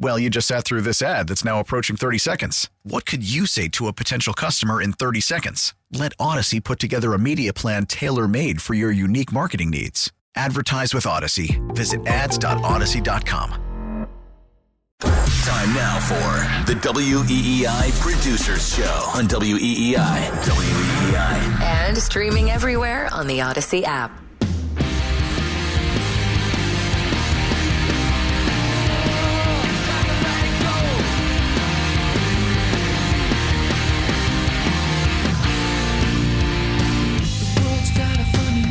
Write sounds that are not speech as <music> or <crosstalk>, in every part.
Well, you just sat through this ad that's now approaching 30 seconds. What could you say to a potential customer in 30 seconds? Let Audacy put together a media plan tailor made for your unique marketing needs. Advertise with Audacy. Visit ads.audacy.com. Time now for the WEEI Producers Show on WEEI. WEEI. And streaming everywhere on the Audacy app.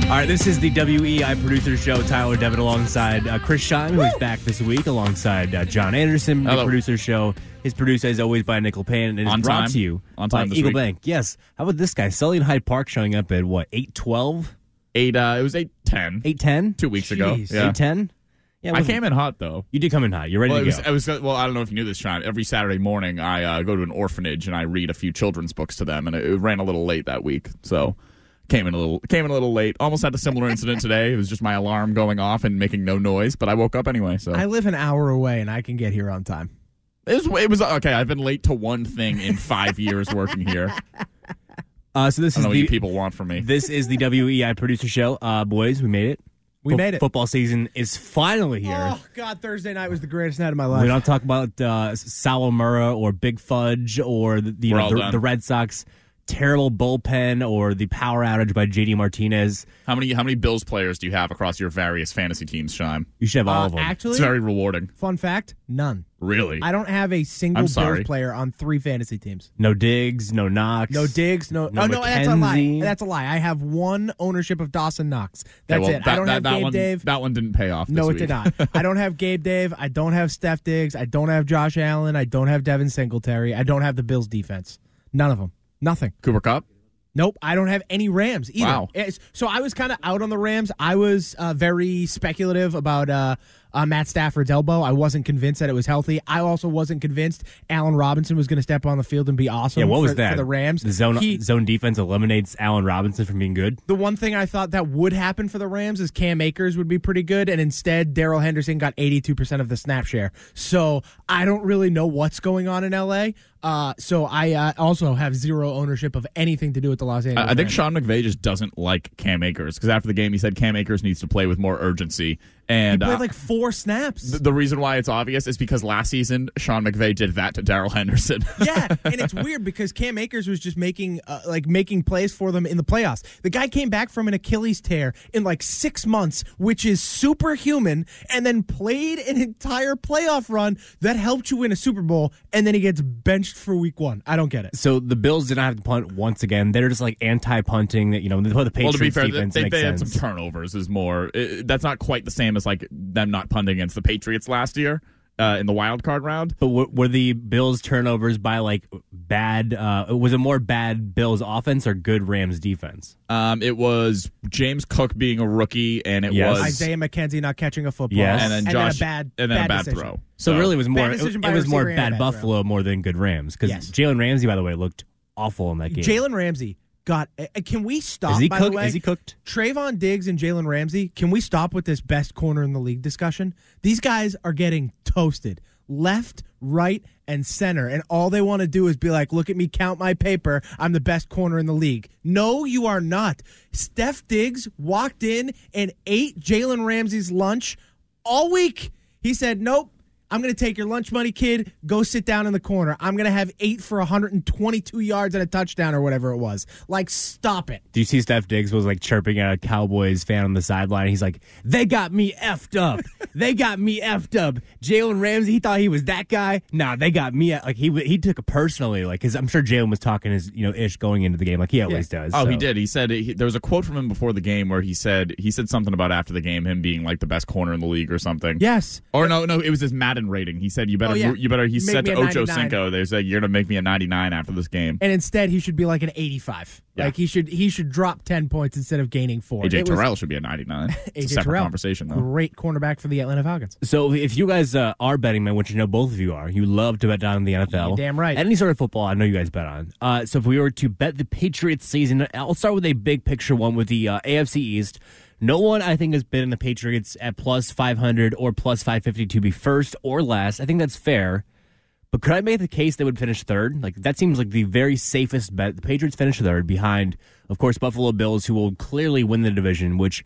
All right, this is the WEEI producer show. Tyler Devitt alongside uh, Chris Scheim, who is back this week, alongside uh, John Anderson, the Hello. producer show. His producer is always by Nickel Payne, and it is On brought time. to you On by time this Eagle week. Bank. Yes. How about this guy, Sully in Hyde Park, showing up at what eight twelve, Eight. Uh, it was eight ten. 810? Two weeks ago. Jeez, Yeah. eight ten. Yeah, I came in hot though. You did come in hot. You're ready Well, to it go. was, I was. Well, I don't know if you knew this, Sean. Every Saturday morning, I uh, go to an orphanage and I read a few children's books to them, and it, it ran a little late that week, so came in a little came in a little late. Almost had a similar incident today. It was just my alarm going off and making no noise, but I woke up anyway. So I live an hour away and I can get here on time. it was. It was okay. I've been late to one thing in five years working here. <laughs> uh, so this I is don't know what you the people want from me. this is the WEEI producer show. Uh, boys, we made it. We Fo- made it. Football season is finally here. Oh God, Thursday night was the greatest night of my life. We don't talk about uh, Salamura or Big Fudge or the, the, you know, the, the Red Sox terrible bullpen or the power outage by JD Martinez. How many how many Bills players do you have across your various fantasy teams, Shime? You should have all Uh, of them. actually, It's very rewarding. fun fact: none. Really. I don't have a single I'm Bills player on three fantasy teams. no Diggs, no Knox. No Diggs, no. No oh no, that's a lie. That's a lie. I have one ownership of Dawson Knox. That's Okay, well, it. That, I don't that, have that Gabe one, Dave. That one didn't pay off. no, this it did not. I don't have Gabe Dave. I don't have Steph Diggs. I don't have Josh Allen. I don't have Devin Singletary. I don't have the Bills defense. None of them. Nothing. Cooper Kupp. Nope, I don't have any Rams either. Wow. So I was kind of out on the Rams. I was uh, very speculative about uh, uh, Matt Stafford's elbow. I wasn't convinced that it was healthy. I also wasn't convinced Allen Robinson was going to step on the field and be awesome. Yeah, what was for, that? for the Rams? The zone He- zone defense eliminates Allen Robinson from being good. the one thing I thought that would happen for the Rams is Cam Akers would be pretty good, and instead Darrell Henderson got 82% of the snap share. So I don't really know what's going on in LA. Uh, so I uh, also have zero ownership of anything to do with the Los Angeles. I, I think Rams. Sean McVay just doesn't like Cam Akers because after the game he said Cam Akers needs to play with more urgency. And he played uh, like four snaps. th- the reason why it's obvious is because last season Sean McVay did that to Darrell Henderson. <laughs> yeah, and it's weird because Cam Akers was just making uh, like making plays for them in the playoffs. The guy came back from an Achilles tear in like six months, which is superhuman, and then played an entire playoff run that helped you win a Super Bowl, and then he gets benched for Week One. I don't get it. So the Bills did not have to punt once again. They're just like anti-punting. That you know the, the Patriots well, to be fair, defense they, makes they had sense. some turnovers. Is more it, that's not quite the same as like them not punting against the Patriots last year uh, in the wild card round. But were, were the Bills turnovers by like bad? Uh, was it more bad Bills offense or good Rams defense? Um, it was James Cook being a rookie, and it Yes. was Isaiah McKenzie not catching a football, Yes. and then Josh a bad and then a bad decision. throw. So, really, it was more. It, it was more bad a bad Buffalo more than good Rams because Yes. Jalen Ramsey, by the way, looked awful in that game. Jalen Ramsey got. Can we stop? is he by the way, Is he cooked? Trevon Diggs and Jalen Ramsey, can we stop with this best corner in the league discussion? These guys are getting toasted left, right, and center. And all they want to do is be like, look at me, count my paper. I'm the best corner in the league. No, you are not. Steph Diggs walked in and ate Jalen Ramsey's lunch all week. He said, nope. I'm going to take your lunch money, kid. Go sit down in the corner. I'm going to have eight for 122 yards and a touchdown or whatever it was. Like, stop it. Do you see Steph Diggs was like chirping at a Cowboys fan on the sideline? He's like, "They got me effed up. <laughs> they got me effed up." Jalen Ramsey, he thought he was that guy. Nah, they got me. Like he he took it personally. Like, because I'm sure Jalen was talking his you know ish going into the game, like he always does. Oh, so. he did. He said he, there was a quote from him before the game where he said he said something about after the game him being like the best corner in the league or something. Yes. Or no, no, it was his Madden rating. He said you better Oh, yeah. you better. He Make said to Ocho 99. Cinco, they said you're gonna make me a 99 after this game. And instead, he should be like an 85. Yeah. Like he should he should drop 10 points instead of gaining four. AJ It was Terrell should be a 99. <laughs> It's a separate Terrell, conversation though. Great cornerback for the Atlanta Falcons. So if you guys uh, are betting men, which I know both of you are, you love to bet down on the NFL. You're damn right. Any sort of football, I know you guys bet on. Uh, so if we were to bet the Patriots season, I'll start with a big picture one with the uh, AFC East. No one, I think, has been in the Patriots at plus 500 or plus 550 to be first or last. I think that's fair. But could I make the case they would finish third? Like that seems like the very safest bet. The Patriots finish third behind, of course, Buffalo Bills, who will clearly win the division. Which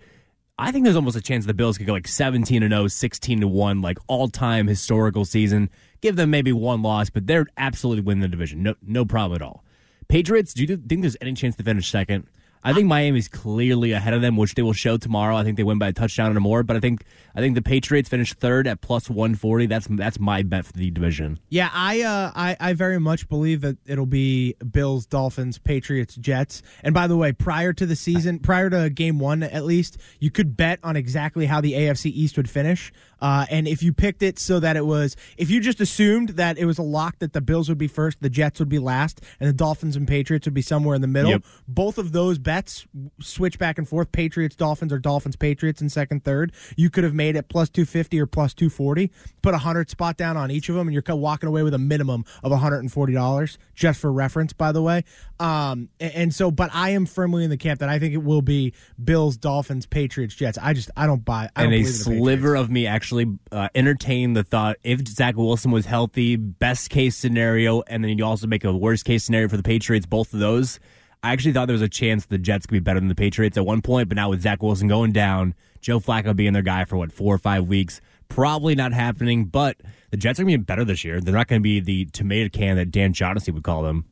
I think there's almost a chance the Bills could go like 17 to 0, 16 to one, like all time historical season. Give them maybe one loss, but they're absolutely winning the division. No, no problem at all. Patriots, do you think there's any chance to finish second? I think Miami's clearly ahead of them, which they will show tomorrow. I think they win by a touchdown or more. But I think I think the Patriots finish third at plus one forty. That's that's my bet for the division. Yeah, I, uh, I I very much believe that it'll be Bills, Dolphins, Patriots, Jets. And by the way, prior to the season, prior to Game One at least, you could bet on exactly how the AFC East would finish. Uh, and if you picked it so that it was, if you just assumed that it was a lock that the Bills would be first, the Jets would be last, and the Dolphins and Patriots would be somewhere in the middle, Yep. both of those bets switch back and forth Patriots, Dolphins, or Dolphins, Patriots in second, third. You could have made it plus 250 or plus 240, put a 100 spot down on each of them, and you're walking away with a minimum of $140, just for reference, by the way. Um, and, so, but I am firmly in the camp that I think it will be Bills, Dolphins, Patriots, Jets. I just, I don't buy I don't and a believe in the Patriots. sliver of me actually uh, entertained the thought if Zach Wilson was healthy, best case scenario, and then you also make a worst case scenario for the Patriots. Both of those, I actually thought there was a chance the Jets could be better than the Patriots at one point, but now with Zach Wilson going down, Joe Flacco being their guy for what four or five weeks, probably not happening. But the Jets are going to be better this year. They're not going to be the tomato can that Dan Shaughnessy would call them.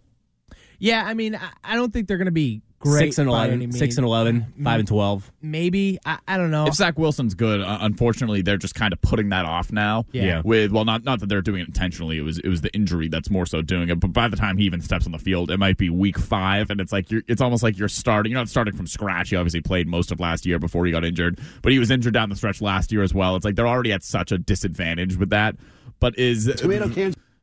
Yeah, I mean, I don't think they're going to be great. Six and by any eleven, means. six and eleven, five and twelve. Maybe I, I don't know. If Zach Wilson's good, uh, unfortunately, they're just kind of putting that off now. Yeah. Yeah. With well, not not that they're doing it intentionally. It was it was the injury that's more so doing it. But by the time he even steps on the field, it might be week five, and it's like you're. It's almost like you're starting. You're not starting from scratch. He obviously played most of last year before he got injured, but he was injured down the stretch last year as well. It's like they're already at such a disadvantage with that. But is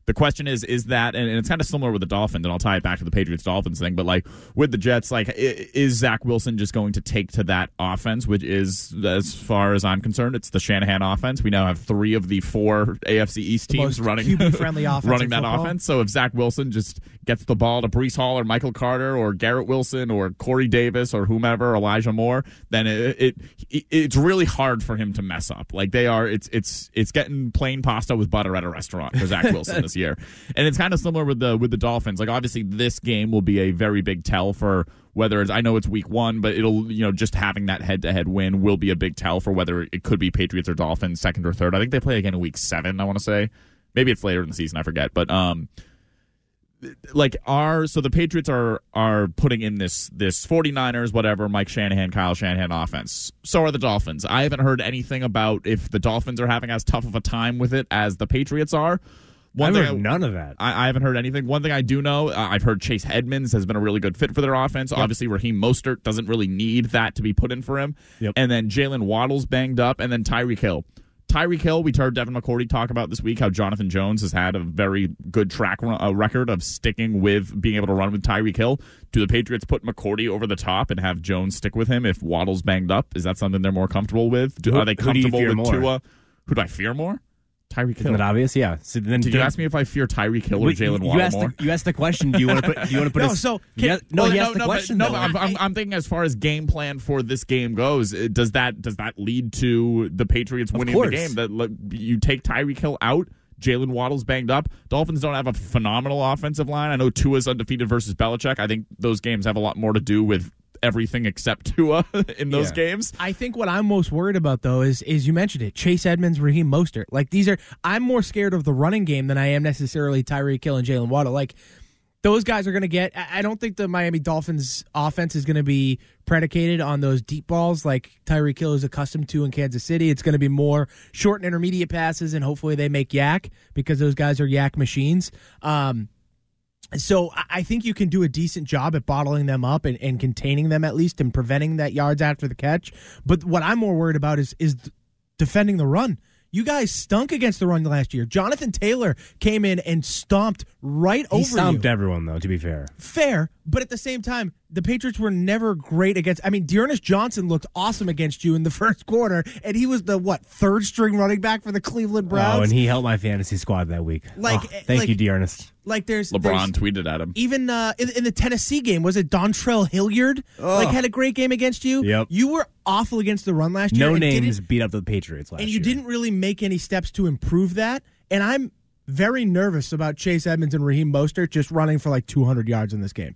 the question is, is that, and it's kind of similar with the Dolphins, and I'll tie it back to the Patriots Dolphins thing, but like with the Jets, like, is Zach Wilson just going to take to that offense, which is, as far as I'm concerned, it's the Shanahan offense. We now have three of the four AFC East teams running QB-friendly <laughs> offense running that football. offense. So if Zach Wilson just gets the ball to Breece Hall or Michael Carter or Garrett Wilson or Corey Davis or whomever, Elijah Moore, then it, it, it it's really hard for him to mess up. Like they are, it's it's it's getting plain pasta with butter at a restaurant for Zach Wilson this year, <laughs> and it's kind of similar with the with the Dolphins. Like obviously this game will be a very big tell for whether it's I know it's week one, but it'll you know just having that head to head win will be a big tell for whether it could be Patriots or Dolphins second or third. I think they play again in week seven. I want to say maybe it's later in the season. I forget, but um like are so the Patriots are are putting in this this 49ers whatever Mike Shanahan Kyle Shanahan offense. So are the Dolphins. I haven't heard anything about if the Dolphins are having as tough of a time with it as the Patriots are. One I've thing heard I- none of that. I, I haven't heard anything. One thing I do know, I've heard Chase Edmonds has been a really good fit for their offense. Obviously, Raheem Mostert doesn't really need that to be put in for him. Yep. And then Jaylen Waddle's banged up, and then Tyreek Hill. Tyreek Hill, we heard Devin McCourty talk about this week how Jonathan Jones has had a very good track uh, record of sticking with being able to run with Tyreek Hill. Do the Patriots put McCourty over the top and have Jones stick with him if Waddle's banged up? Is that something they're more comfortable with? Do, Who- are they comfortable with more? Tua? Who do I fear more? Tyreek Isn't that obvious? Yeah. So then Did you ask me if I fear Tyreek Hill or Wait, Jalen you asked more? The, you asked the question. Do you want to put? Do you want to put? No, a, so yeah, no, Well, he asked the but- question. no, I'm, I'm, I'm thinking as far as game plan for this game goes, uh, does that does that lead to the Patriots winning the game? That like, you take Tyreek Hill out. Jaylen Waddle's banged up. Dolphins don't have a phenomenal offensive line. I know Tua's undefeated versus Belichick. I think those games have a lot more to do with everything except <laughs> Tua in those Yeah. games. I think what I'm most worried about though is is you mentioned it, Chase Edmonds, Raheem Mostert. Like these are I'm more scared of the running game than I am necessarily Tyreek Hill and Jaylen Waddle. Like those guys are going to get. I I don't think the Miami Dolphins offense is going to be predicated on those deep balls like Tyreek Hill is accustomed to in Kansas City. It's going to be more short and intermediate passes, and hopefully they make yak because those guys are yak machines. Um, so I- think you can do a decent job at bottling them up and, and containing them at least and preventing that yards after the catch. But what I'm more worried about is is defending the run. You guys stunk against the run last year. Jonathan Taylor came in and stomped right He over stomped you. everyone, though, to be fair. Fair, but at the same time, the Patriots were never great against. I mean, D'Ernest Johnson looked awesome against you in the <laughs> first quarter, and he was the what third string running back for the Cleveland Browns. Oh, and he helped my fantasy squad that week. Like- Oh, thank like- you, dear Ernest. like there's LeBron there's- tweeted at him. even uh, in, in the Tennessee game, was it Dontrell Hilliard? Like had a great game against you. Yep. You were awful against the run last year. No and names beat up the Patriots last year. and you year. didn't really make any steps to improve that. And I'm very nervous about Chase Edmonds and Raheem Mostert just running for like 200 yards in this game.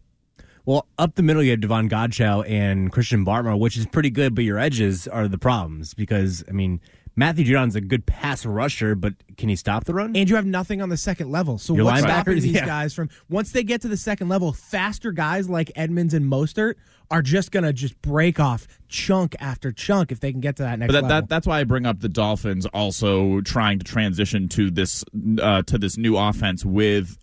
Well, up the middle, you have Davon Godchaux and Christian Barmore, which is pretty good, but your edges are the problems because, I mean, Matthew Judon's a good pass rusher, but can he stop the run? And you have nothing on the second level. So Your what's linebackers, stopping these yeah. guys from once they get to the second level, faster guys like Edmonds and Mostert are just gonna just break off chunk after chunk if they can get to that next But that, level. that that's why I bring up the Dolphins also trying to transition to this uh, to this new offense with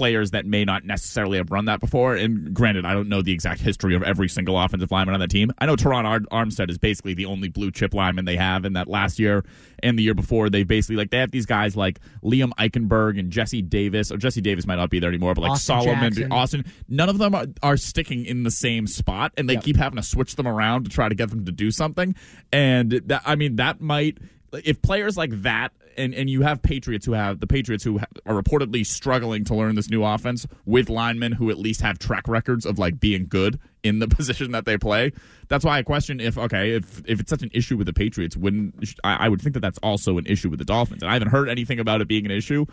players that may not necessarily have run that before. And granted, I don't know the exact history of every single offensive lineman on that team. I know Terron Ar- Armstead is basically the only blue chip lineman they have in that last year and the year before. They basically like they have these guys like Liam Eichenberg and Jesse Davis. Or Jesse Davis might not be there anymore, but like Austin Solomon, Jackson. Austin. None of them are, are sticking in the same spot, and they Yep. keep having to switch them around to try to get them to do something. And that, I mean, that might if players like that. And, and you have Patriots who have the Patriots who are reportedly struggling to learn this new offense with linemen who at least have track records of like being good in the <laughs> position that they play. That's why I question if okay if if it's such an issue with the Patriots, when I, I would think that that's also an issue with the Dolphins. And I haven't heard anything about it being an issue,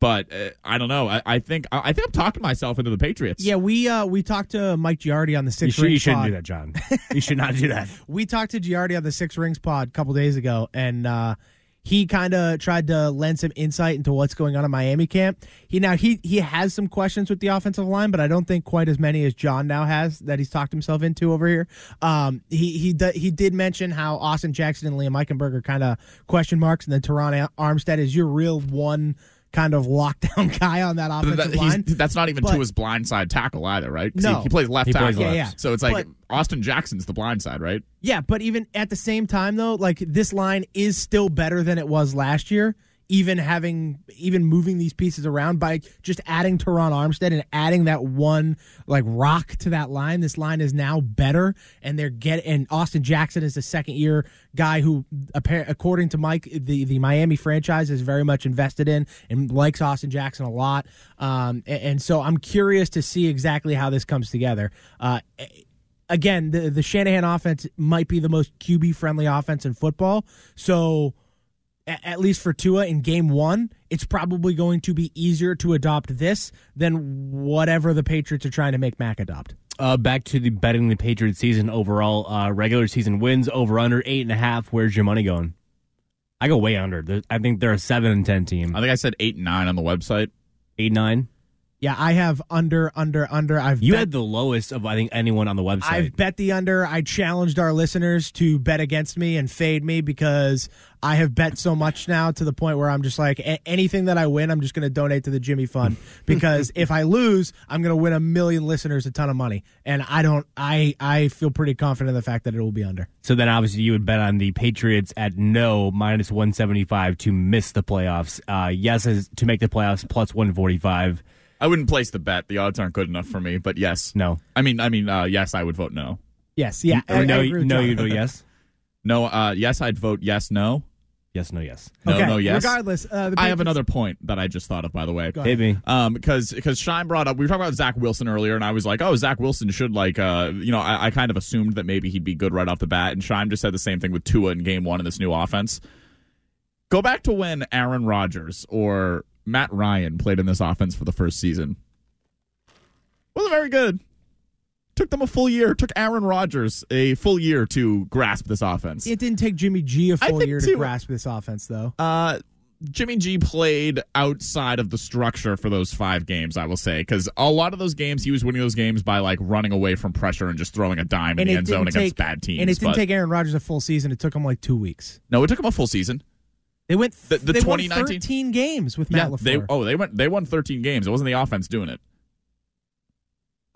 but uh, I don't know. I, I think I, I think I'm talking myself into the Patriots. yeah, we uh, we talked to Mike Giardi on the You, Six should, you Rings shouldn't pod. do that, John. You should not do that. <laughs> we talked to Giardi on the Six Rings pod a couple days ago, and uh, he kind of tried to lend some insight into what's going on in Miami camp. He now he he has some questions with the offensive line, but I don't think quite as many as John now has that he's talked himself into over here. Um, he he he did mention how Austin Jackson and Liam Eichenberg are kind of question marks, and then Terron Armstead is your real one kind of lockdown <laughs> guy on that But offensive that- line. that's not even But- to his blindside tackle either, right? No. he, he plays left He tackle. plays left. Yeah, yeah. So it's like But- Austin Jackson's the blindside, right? Yeah, but even at the same time though, like this line is still better than it was last year. Even having even moving these pieces around by just adding Terron Armstead and adding that one like rock to that line, this line is now better. And they're get and Austin Jackson is the second year guy who, according to Mike, the the Miami franchise is very much invested in and likes Austin Jackson a lot. Um, and, and so I'm curious to see exactly how this comes together. Uh, again, the the Shanahan offense might be the most QB friendly offense in football. So, at least for Tua in game one, it's probably going to be easier to adopt this than whatever the Patriots are trying to make Mac adopt. Uh, back to the betting the Patriots season overall. Uh, regular season wins over under eight and a half. Where's your money going? I go way under. I think they're a seven and ten team. I think I said eight and nine on the website. Eight nine. Yeah, I have under, under, under. I've You bet, had the lowest of I think anyone on the website. I've bet the under. I challenged our listeners to bet against me and fade me because I have bet so much now to the point where I'm just like a- anything that I win, I'm just going to donate to the Jimmy Fund <laughs> because if I lose, I'm going to win a million listeners a ton of money, and I don't. I I feel pretty confident in the fact that it will be under. so then obviously you would bet on the Patriots at no minus one seventy five to miss the playoffs. Uh, yes is to make the playoffs plus one forty five. I wouldn't place the bet. The odds aren't good enough for me. But yes, No. I mean, I mean, uh, yes, I would vote no. Yes, yeah. I- Or I no, agree with no, John. you vote yes. <laughs> No, uh, yes, I'd vote yes, no. Yes, no, yes. No, okay, no, yes. Regardless, uh, the I have Patriots- another point that I just thought of, by the way. Go ahead. Hit me. Um, because because Shine brought up, we were talking about Zach Wilson earlier, and I was like, oh, Zach Wilson should like, uh, you know, I, I kind of assumed that maybe he'd be good right off the bat, and Shine just said the same thing with Tua in Game One in this new offense. Go back to when Aaron Rodgers or Matt Ryan played in this offense for the first season. Wasn't very good. Took them a full year. Took Aaron Rodgers a full year to grasp this offense. It didn't take Jimmy G a full year too- to grasp this offense, though. Uh, Jimmy G played outside of the structure for those five games, I will say, because a lot of those games he was winning those games by like running away from pressure and just throwing a dime in and the end zone didn't against bad teams. And it didn't but- take Aaron Rodgers a full season. It took him like two weeks. no, it took him a full season. They went. The- the they won 2019 13 games with Matt yeah, LaFleur. they oh they went they won 13 games. It wasn't the offense doing it.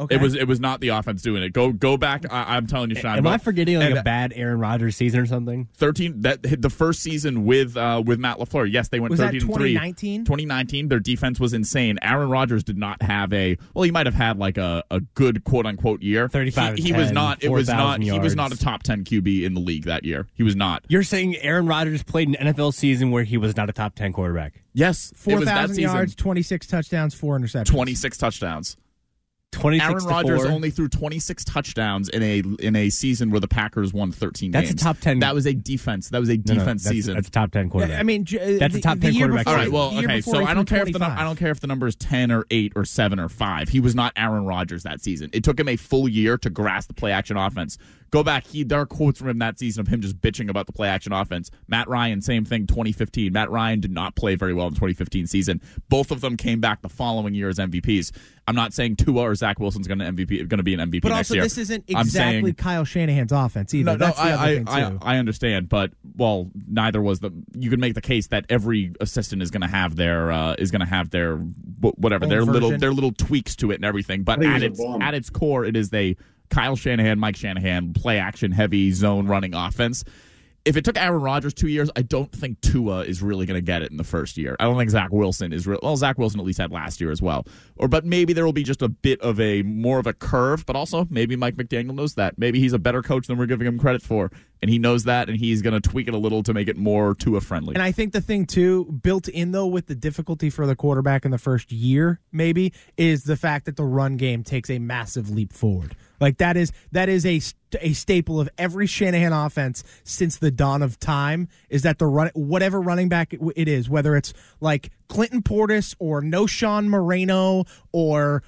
Okay. It was it was not the offense doing it. Go go back. I, I'm telling you, Sean. Am I forgetting like and a bad Aaron Rodgers season or something? 13 that hit the first season with uh with Matt LaFleur. Yes, they went Was that 13 and 3. 2019? 2019 their defense was insane. Aaron Rodgers did not have a well he might have had like a, a good quote unquote year. 35 he, and he was not it was 4,000 not he was not a top 10 QB in the league that year. He was not. You're saying Aaron Rodgers played an NFL season where he was not a top 10 quarterback? Yes, it Four was that thousand season. yards, twenty six touchdowns, four interceptions. 26 touchdowns. 26 Aaron Rodgers only threw 26 touchdowns in a in a season where the Packers won 13 That's a games. top 10 That was a defense. That was a No, no, defense that's- season. That's a top 10 quarterback. I mean, j- uh, That's the, a top 10 year quarterback before- All right. Well, okay. So I don't threw care if the I don't care if the number is ten or eight or seven or five. He was not Aaron Rodgers that season. It took him a full year to grasp the play action offense. Go back. He there are quotes from him that season of him just bitching about the play action offense. Matt Ryan, same thing. 2015. Matt Ryan did not play very well in 2015 season. Both of them came back the following year as MVPs. I'm not saying Tua or Zach Wilson's going to MVP going to be an MVP But next also, year. this isn't exactly saying- Kyle Shanahan's offense either. no, no, That's the I, other I, thing I, too. I understand, but well, neither was the. You can make the case that every assistant is going to have their uh, is going to have their whatever Own their little their little tweaks to it and everything. But at its at its core, it is a Kyle Shanahan, Mike Shanahan play action heavy zone running offense. If it took Aaron Rodgers two years, I don't think Tua is really going to get it in the first year. I don't think Zach Wilson is real. Well, Zach Wilson at least had last year as well. Or, but maybe there will be just a bit of a more of a curve. But also, maybe Mike McDaniel knows that. Maybe he's a better coach than we're giving him credit for, and he knows that, and he's going to tweak it a little to make it more Tua friendly. And I think the thing too, built in though with the difficulty for the quarterback in the first year, maybe, is the fact that the run game takes a massive leap forward. Like that is that is a a staple of every Shanahan offense since the dawn of time. Is that the run whatever running back it is, whether it's like Clinton Portis or Knowshon Moreno or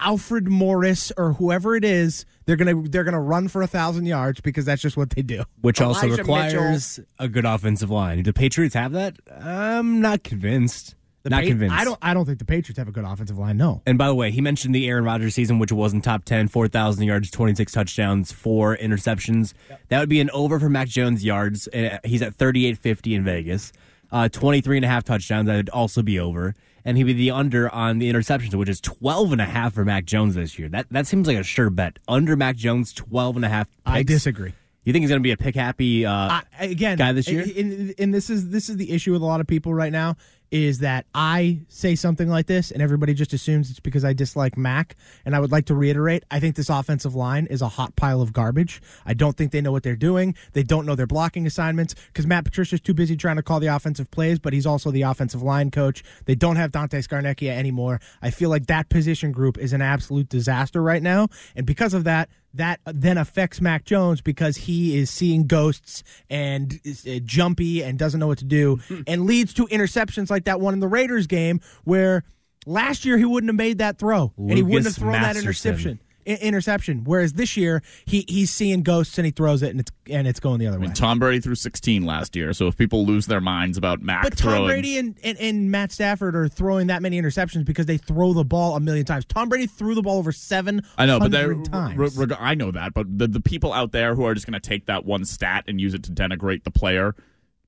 Alfred Morris or whoever it is, they're gonna they're gonna run for a thousand yards because that's just what they do. which also Elijah requires a good offensive line. Do the Patriots have that? I'm not convinced. The not Pa- convinced. I don't. I don't think the Patriots have a good offensive line. No. And by the way, he mentioned the Aaron Rodgers season, which wasn't top 10, 4,000 yards, 26 touchdowns, four interceptions. That would be an over for Mac Jones yards. Uh, He's at 38.50 in Vegas. Uh, 23 and a half touchdowns. That would also be over. And he'd be the under on the interceptions, which is 12 and a half for Mac Jones this year. That that seems like a sure bet. Under Mac Jones, 12 and a half I disagree. You think he's going to be a pick happy uh, I, again, guy this year? And, and this is this is the issue with a lot of people right now is that I say something like this and everybody just assumes it's because I dislike Mac. And I would like to reiterate, I think this offensive line is a hot pile of garbage. I don't think they know what they're doing. They don't know their blocking assignments because Matt Patricia's too busy trying to call the offensive plays, but he's also the offensive line coach. They don't have Dante Scarnecchia anymore. I feel like that position group is an absolute disaster right now. And because of that, that then affects Mac Jones because he is seeing ghosts and is uh, jumpy and doesn't know what to do and leads to interceptions like that one in the Raiders game where last year he wouldn't have made that throw and he wouldn't have Lucas thrown that interception. Interception. Whereas this year he he's seeing ghosts and he throws it and it's and it's going the other I mean, way. Tom Brady threw 16 last year, so if people lose their minds about Mac But Tom Brady and, and, and Matt Stafford are throwing that many interceptions because they throw the ball a million times. Tom Brady threw the ball over seven I know, but they're re- I know that, but the the people out there who are just going to take that one stat and use it to denigrate the player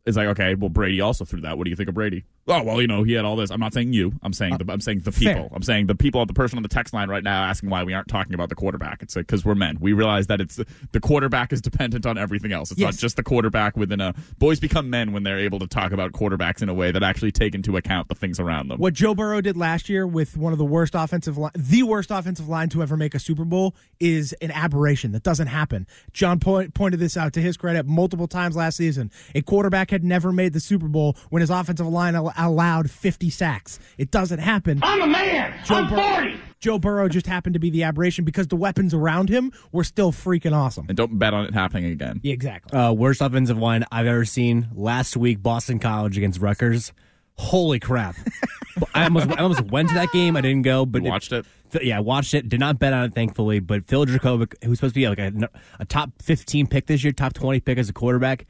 is like, okay, well Brady also threw that. What do you think of Brady? Oh well, you know he had all this. I'm not saying you. I'm saying uh, the I'm saying the people. fair. I'm saying the people. The person on the text line right now asking why we aren't talking about the quarterback. It's uh, because we're men. We realize that it's the quarterback is dependent on everything else. It's not just the quarterback within a. Boys become men when they're able to talk about quarterbacks in a way that actually take into account the things around them. What Joe Burrow did last year with one of the worst offensive line, the worst offensive line to ever make a Super Bowl is an aberration. That doesn't happen. John point, pointed this out to his credit multiple times last season. A quarterback had never made the Super Bowl when his offensive line allowed 50 sacks. It doesn't happen. I'm a man. I'm Bur- 40. Joe Burrow just happened to be the aberration because the weapons around him were still freaking awesome. and don't bet on it happening again. Yeah, exactly. Uh, worst offensive line I've ever seen. Last week, Boston College against Rutgers. Holy crap! <laughs> I almost I almost went to that game. I didn't go, but You watched it? Yeah, I watched it. Did not bet on it, thankfully. But Phil Jurkovec, who's supposed to be like a, a top fifteen pick this year, top twenty pick as a quarterback,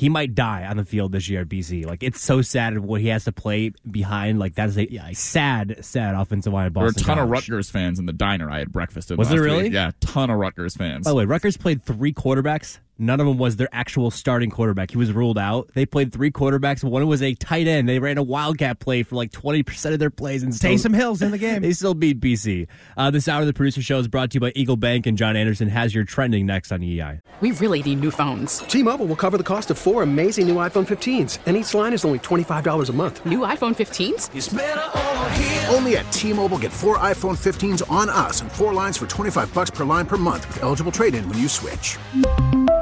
he might die on the field this year at BC. Like it's so sad what he has to play behind. Like that's a sad, sad offensive line. At There were a Boston ton of Rutgers fans in the diner I had breakfast in. Was last there really? Week. Yeah, ton of Rutgers fans. By the way, Rutgers played three quarterbacks. None of them was their actual starting quarterback. He was ruled out. They played three quarterbacks. One was a tight end. They ran a wildcat play for like twenty percent of their plays and still, Taysom Hill's in the <laughs> game. They still beat BC. Uh, this hour of the producer show is brought to you by Eagle Bank and John Anderson has your trending next on EI. We really need new phones. T-Mobile will cover the cost of four amazing new iPhone 15s, and each line is only $25 a month. New iPhone 15s? Only at T-Mobile get four iPhone 15s on us and four lines for 25 bucks per line per month with eligible trade-in when you switch.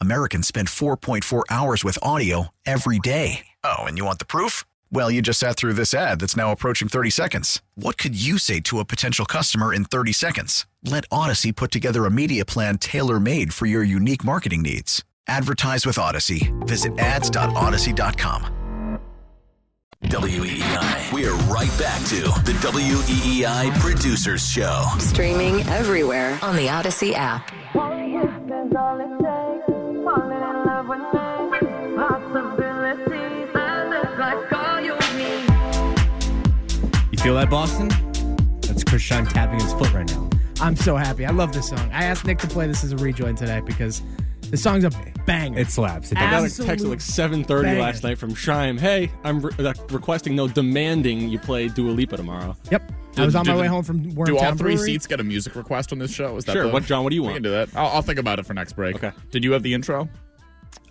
Americans spend 4.4 hours with audio every day. Oh, and you want the proof? Well, you just sat through this ad that's now approaching 30 seconds. What could you say to a potential customer in 30 seconds? Let Audacy put together a media plan tailor made for your unique marketing needs. Advertise with Audacy. Visit ads.audacy.com. WEEI. We are right back to the WEEI Producers Show. Streaming everywhere on the Audacy app. Feel that, Boston? That's Krishan tapping his foot right now. I'm so happy. I love this song. I asked Nick to play this as a rejoin today because the song's a banger. It slaps. It I got a Absolute text at like 7.30 banger. last night from Shime. Hey, I'm re- uh, requesting, no, demanding you play Dua Lipa tomorrow. Yep. I was on Do my the- way home from Wormtown Do all three Brewery. seats get a music request on this show? Is that Sure. the- What, John, what do you We want? can do that. I'll, I'll think about it for next break. Okay. Did you have the intro?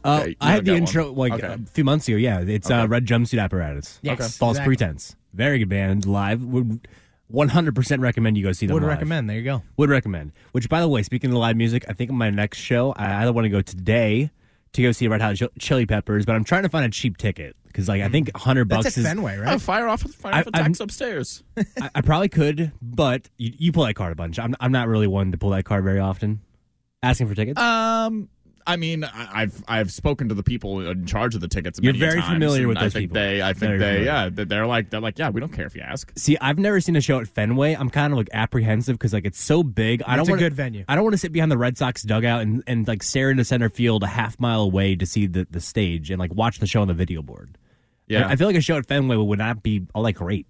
Uh, Okay, you I had the got one. intro like Okay. a few months ago. Yeah, it's uh, Red Jumpsuit Apparatus. Yes, Okay. False exactly. Pretense. Very good band live. Would 100% recommend you go see them. Would live. recommend. There you go. Would recommend. Which, by the way, speaking of live music, I think my next show, I either want to go today to go see Red Hot Chili Peppers, but I'm trying to find a cheap ticket because, like, I think 100 That's bucks at is. Fenway, Oh, right? fire off, fire I- off a I'm- upstairs. <laughs> I, I probably could, but you, you pull that card a bunch. I'm, I'm not really one to pull that card very often. Asking for tickets. Um, I mean, I- I've I've spoken to the people in charge of the tickets. You're many very times, familiar and with I those think people. They, I think Very they, familiar. yeah, they- they're like they're like, yeah, we don't care if you ask. See, I've never seen a show at Fenway. I'm kind of like apprehensive because like it's so big. I It's don't a want good venue. I don't want to sit behind the Red Sox dugout and, and like stare into center field a half mile away to see the, the stage and like watch the show on the video board. Yeah. I feel like a show at Fenway would not be all that great.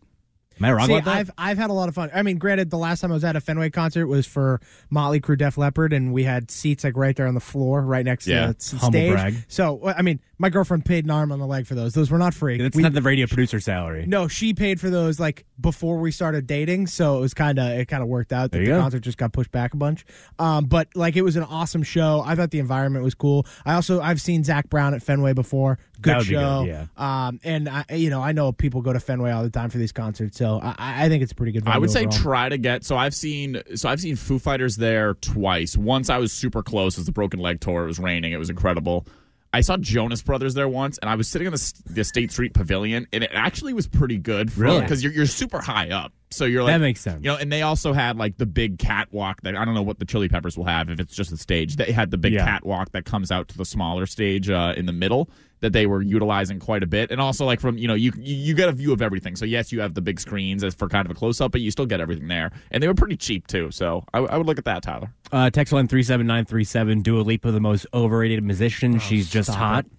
Am I wrong See, about that? I've I've had a lot of fun. I mean, granted, the last time I was at a Fenway concert was for Motley Crue, Def Leppard, and we had seats like right there on the floor, right next Yeah. to the Humble stage. brag. So, I mean, my girlfriend paid an arm and a leg for those. Those were not free. That's We- not the radio producer salary. no, she paid for those like before we started dating, so it was kind of it kind of worked out that the go. concert just got pushed back a bunch. Um, but like it was an awesome show. I thought the environment was cool. I also I've seen Zac Brown at Fenway before. Good be good, show. yeah. Um, and I, you know I know people go to Fenway all the time for these concerts, so I, I think it's a pretty good. I would say overall. try to get. So I've seen. So I've seen Foo Fighters there twice. Once I was super close. It was the Broken Leg tour. It was raining. It was incredible. I saw Jonas Brothers there once, and I was sitting in the, the State Street Pavilion, and it actually was pretty good. For, Really? Because you're, you're super high up, so you're like That makes sense. You know, and they also had like the big catwalk that I don't know what the Chili Peppers will have if it's just a stage. They had the big Yeah. catwalk that comes out to the smaller stage uh, in the middle that they were utilizing quite a bit, and also like from you know you you you get a view of everything. So yes, you have the big screens as for kind of a close up, but you still get everything there, and they were pretty cheap too. So I, I would look at that, Tyler. Uh, text line three seven nine three seven. Dua Lipa, the most overrated musician. She's just hot. it.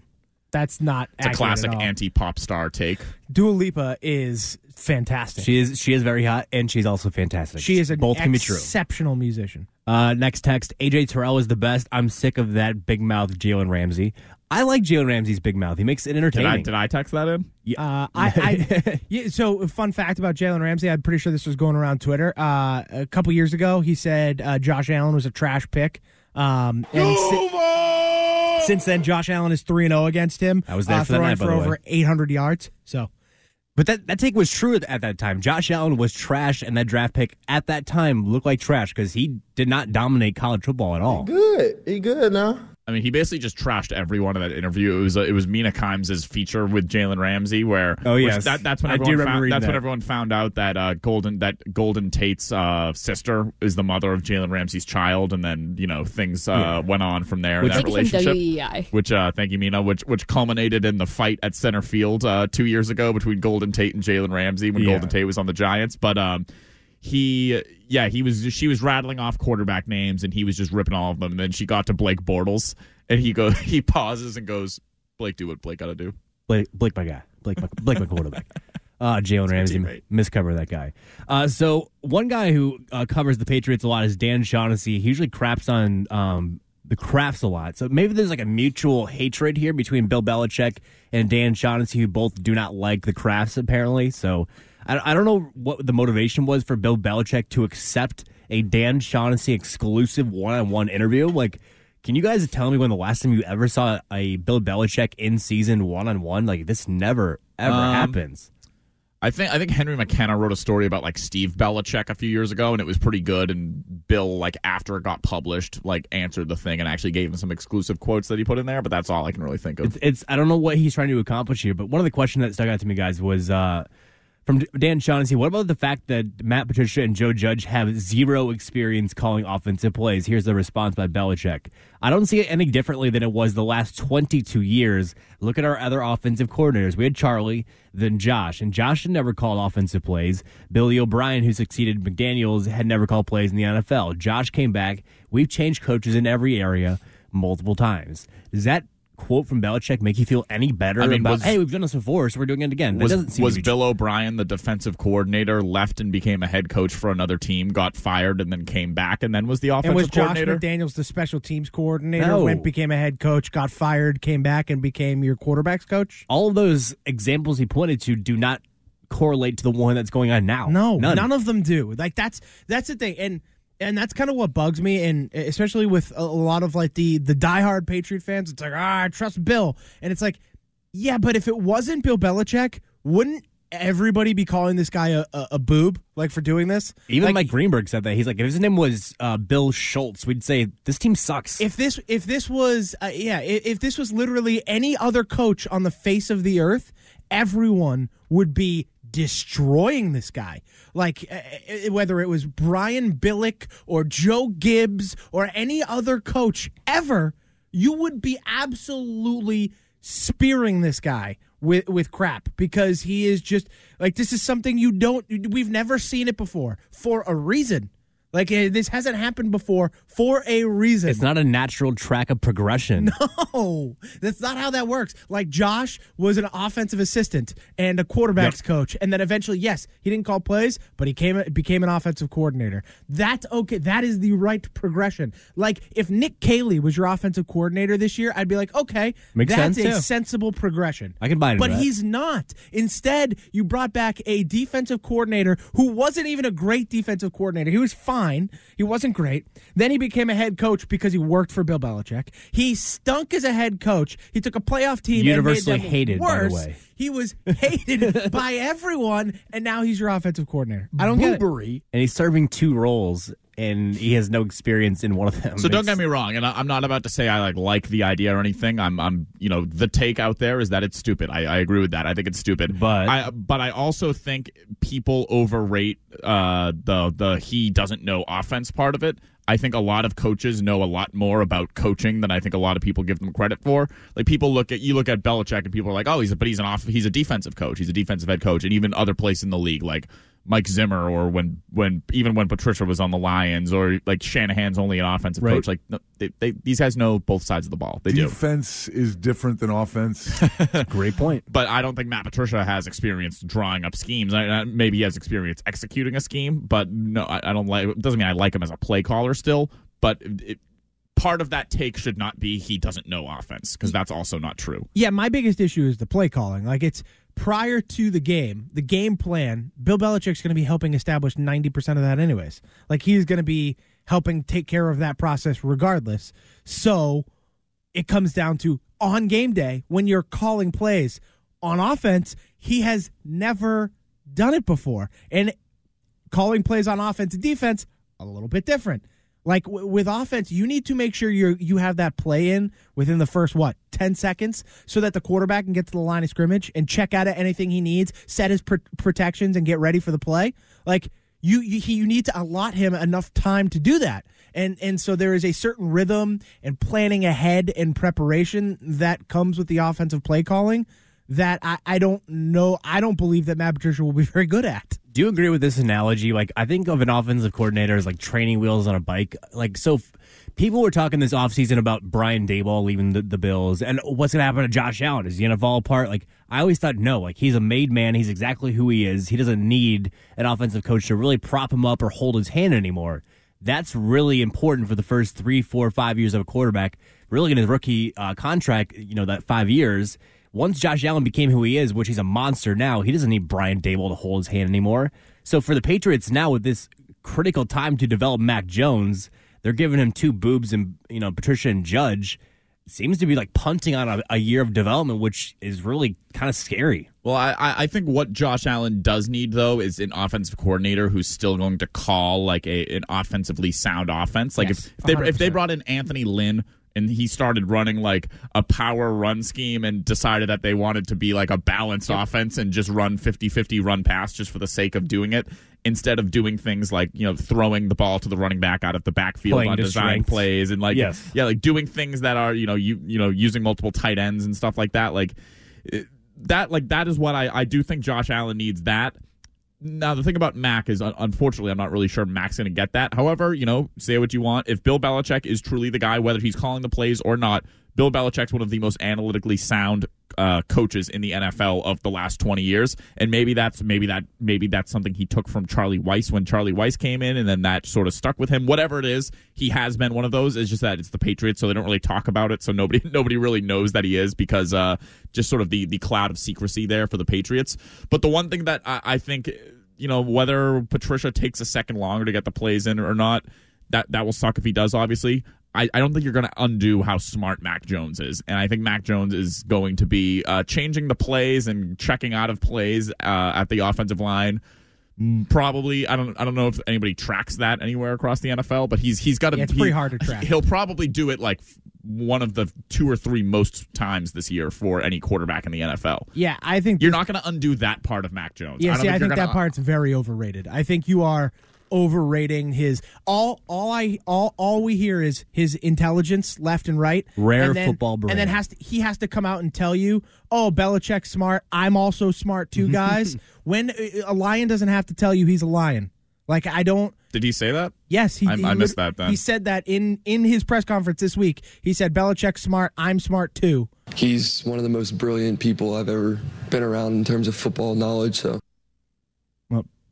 That's not It's a classic anti pop star take. Dua Lipa is fantastic. She is she is very hot, and she's also fantastic. She is an both can be true. exceptional musician. Uh, next text: AJ Terrell is the best. I'm sick of that big mouth Jalen Ramsey. I like Jalen Ramsey's big mouth. He makes it Did entertaining. I did I text that in? Uh, I, I <laughs> yeah, so fun fact about Jalen Ramsey. I'm pretty sure this was going around Twitter. Uh, a couple years ago, he said uh, Josh Allen was a trash pick. Um, and si- since then, Josh Allen is three and zero against him. I was there uh, for that night, for the over 800 yards. So But that, that take was true at, at that time. Josh Allen was trash, and that draft pick at that time looked like trash because he did not dominate college football at all. Good. He good now. I mean, he basically just trashed everyone in that interview. It was it was Mina Kimes' feature with Jalen Ramsey, where Oh, yes. that, that's when I everyone found, that's when everyone found out that uh, Golden that Golden Tate's uh, sister is the mother of Jalen Ramsey's child, and then you know things uh, Yeah. went on from there. Which- that relationship, which uh, thank you, Mina, which which culminated in the fight at center field uh, two years ago between Golden Tate and Jalen Ramsey when Yeah. Golden Tate was on the Giants, but. Um, he yeah he was she was rattling off quarterback names and he was just ripping all of them and then she got to blake bortles and he goes <laughs> he pauses and goes blake do what blake gotta do Blake, Blake, my guy. Blake, my, Blake, my quarterback. Uh, <laughs> Jalen Ramsey, miscover that guy. Uh, so one guy who uh, covers the Patriots a lot is Dan Shaughnessy. He usually craps on um, the Krafts a lot. So maybe there's like a mutual hatred here between Bill Belichick and Dan Shaughnessy, who both do not like the Krafts apparently. So I, I don't know what the motivation was for Bill Belichick to accept a Dan Shaughnessy exclusive one-on-one interview. Like, can you guys tell me when the last time you ever saw a Bill Belichick in season one-on-one? Like this never ever Um, happens. I think I think Henry McKenna wrote a story about like Steve Belichick a few years ago, and it was pretty good. And Bill, like after it got published, like answered the thing and actually gave him some exclusive quotes that he put in there. But that's all I can really think of. It's, it's I don't know what he's trying to accomplish here, but one of the questions that stuck out to me, guys, was uh, from Dan Shaughnessy. What about the fact that Matt Patricia and Joe Judge have zero experience calling offensive plays? Here's the response by Belichick. I don't see it any differently than it was the last 22 years. Look at our other offensive coordinators. We had Charlie, then Josh, and Josh had never called offensive plays. Billy O'Brien, who succeeded McDaniels, had never called plays in the NFL. Josh came back. We've changed coaches in every area multiple times. Does that quote from Belichick make you feel any better I mean, about, was- hey, we've done this before, so we're doing it again? That was doesn't seem was to be Bill O'Brien the defensive coordinator, left and became a head coach for another team, got fired, and then came back and then was the offensive and was Josh coordinator? McDaniels the special teams coordinator? No. Went became a head coach, got fired, came back and became your quarterbacks coach. all of those examples he pointed to do not correlate to the one that's going on now. No, none. none, of them do. Like that's that's the thing, and and that's kind of what bugs me, and especially with a, lot of like the the diehard Patriot fans. It's like ah, I trust Bill, and it's like, yeah, but if it wasn't Bill Belichick, wouldn't everybody be calling this guy a, a, a boob like for doing this? Even like, Mike Greenberg said that. He's like, if his name was uh, Bill Schultz, we'd say this team sucks. if this if this was uh, yeah if, if this was literally any other coach on the face of the earth everyone would be destroying this guy. Like uh, uh, whether it was Brian Billick or Joe Gibbs or any other coach ever you would be absolutely spearing this guy with with crap because he is just like this is something you don't we've never seen it before for a reason like uh, this hasn't happened before for a reason. it's not a natural track of progression. <laughs> No, that's not how that works. Like Josh was an offensive assistant and a quarterbacks coach, and then eventually, yes, he didn't call plays, but he came became an offensive coordinator. That's okay. That is the right progression. Like if Nick Caley was your offensive coordinator this year, I'd be like, okay, Makes that's sense, a too. sensible progression. I can buy into But that. he's not. Instead, you brought back a defensive coordinator who wasn't even a great defensive coordinator. He was fine. He wasn't great. Then he became a head coach because he worked for Bill Belichick. He stunk as a head coach. He took a playoff team Universally and made them hated, by the worse. way. He was hated <laughs> by everyone, and now he's your offensive coordinator. I don't get it. And he's serving two roles, and he has no experience in one of them. So don't get me wrong, and I, I'm not about to say I like like the idea or anything. I'm, I'm, you know, the take out there is that it's stupid. I, I agree with that. I think it's stupid. But- I, but I also think people overrate uh, the the he doesn't know offense part of it. I think a lot of coaches know a lot more about coaching than I think a lot of people give them credit for. Like people look at you look at Belichick and people are like, oh, he's a, but he's an off, he's a defensive coach, he's a defensive head coach, and even other places in the league like Mike Zimmer or when when even when Patricia was on the Lions or like Shanahan's only an offensive Right. coach. Like no, they, they, these guys know both sides of the ball. They do. Defense is different than offense. <laughs> Great point. But I don't think Matt Patricia has experience drawing up schemes. I, I, maybe he has experience executing a scheme, but no, I, I don't like. It doesn't mean I like him as a play caller still. But it, part of that take should not be he doesn't know offense because that's also not true. Yeah, my biggest issue is the play calling. Like it's prior to the game, the game plan. Bill Belichick's going to be helping establish ninety percent of that, anyways. Like he's going to be helping take care of that process regardless. So it comes down to on game day when you're calling plays on offense. He has never done it before, and calling plays on offense and defense a little bit different. Like w- with offense, you need to make sure you you have that play in within the first what ten seconds, so that the quarterback can get to the line of scrimmage and check out anything he needs, set his pr- protections, and get ready for the play. Like you, you, he, you need to allot him enough time to do that, and and so there is a certain rhythm and planning ahead and preparation that comes with the offensive play calling that I, I don't know. I don't believe that Matt Patricia will be <laughs> very good at. Do you agree with this analogy? Like, I think of an offensive coordinator as like training wheels on a bike. Like, so f- people were talking this offseason about Brian Daboll leaving the, the Bills and what's going to happen to Josh Allen. Is he going to fall apart? Like, I always thought no. Like, he's a made man. He's exactly who he is. He doesn't need an offensive coach to really prop him up or hold his hand anymore. That's really important for the first three, four, five years of a quarterback. Really, in his rookie uh, contract, you know, that five years once Josh Allen became who he is, which he's a monster now, he doesn't need Brian Daboll to hold his hand anymore. So for the Patriots now, with this critical time to develop Mac Jones, they're giving him two boobs and you know Patricia and Judge. Seems to be like punting on a, a year of development, which is really kind of scary. Well, I, I think what Josh Allen does need though is an offensive coordinator who's still going to call like a an offensively sound offense. Like Yes, if, if they if they brought in Anthony Lynn and he started running like a power run scheme and decided that they wanted to be like a balanced offense and just run 50-50 run pass just for the sake of doing it instead of doing things like you know throwing the ball to the running back out of the backfield Playing on design strength. plays and like Yes. yeah like doing things that are you know you you know using multiple tight ends and stuff like that like it- that like that is what I I do think Josh Allen needs that. Now the thing about Mac is unfortunately I'm not really sure Mac's going to get that. However, you know, say what you want. If Bill Belichick is truly the guy, whether he's calling the plays or not, Bill Belichick's one of the most analytically sound uh, coaches in the NFL of the last 20 years, and maybe that's maybe that maybe that's something he took from Charlie Weis when Charlie Weis came in, and then that sort of stuck with him. Whatever it is, he has been one of those. It's just that it's the Patriots, so they don't really talk about it, so nobody <laughs> nobody really knows that he is because uh, just sort of the the cloud of secrecy there for the Patriots. But the one thing that I, I think you know whether Patricia takes a second longer to get the plays in or not, that that will suck if he does. Obviously, I, I don't think you're going to undo how smart Mac Jones is, and I think Mac Jones is going to be uh, changing the plays and checking out of plays uh, at the offensive line. Mm, Probably, I don't. I don't know if anybody tracks that anywhere across the NFL, but he's he's got to. Yeah, it's pretty hard to track. He'll probably do it like one of the two or three most times this year for any quarterback in the NFL. Yeah, I think You're not going to undo that part of Mac Jones. Yeah, don't see, I think gonna- that part's very overrated. I think you are overrating his all. All I all all we hear is his intelligence left and right. Rare and then, football brain. and then has to he has to come out and tell you, "Oh, Belichick's smart. I'm also smart too, <laughs> guys." when uh, a lion doesn't have to tell you he's a lion. Like I don't. Did he say that? Yes, he. I- he I missed that then. He said that in in his press conference this week. He said Belichick's smart. I'm smart too. He's one of the most brilliant people I've ever been around in terms of football knowledge. So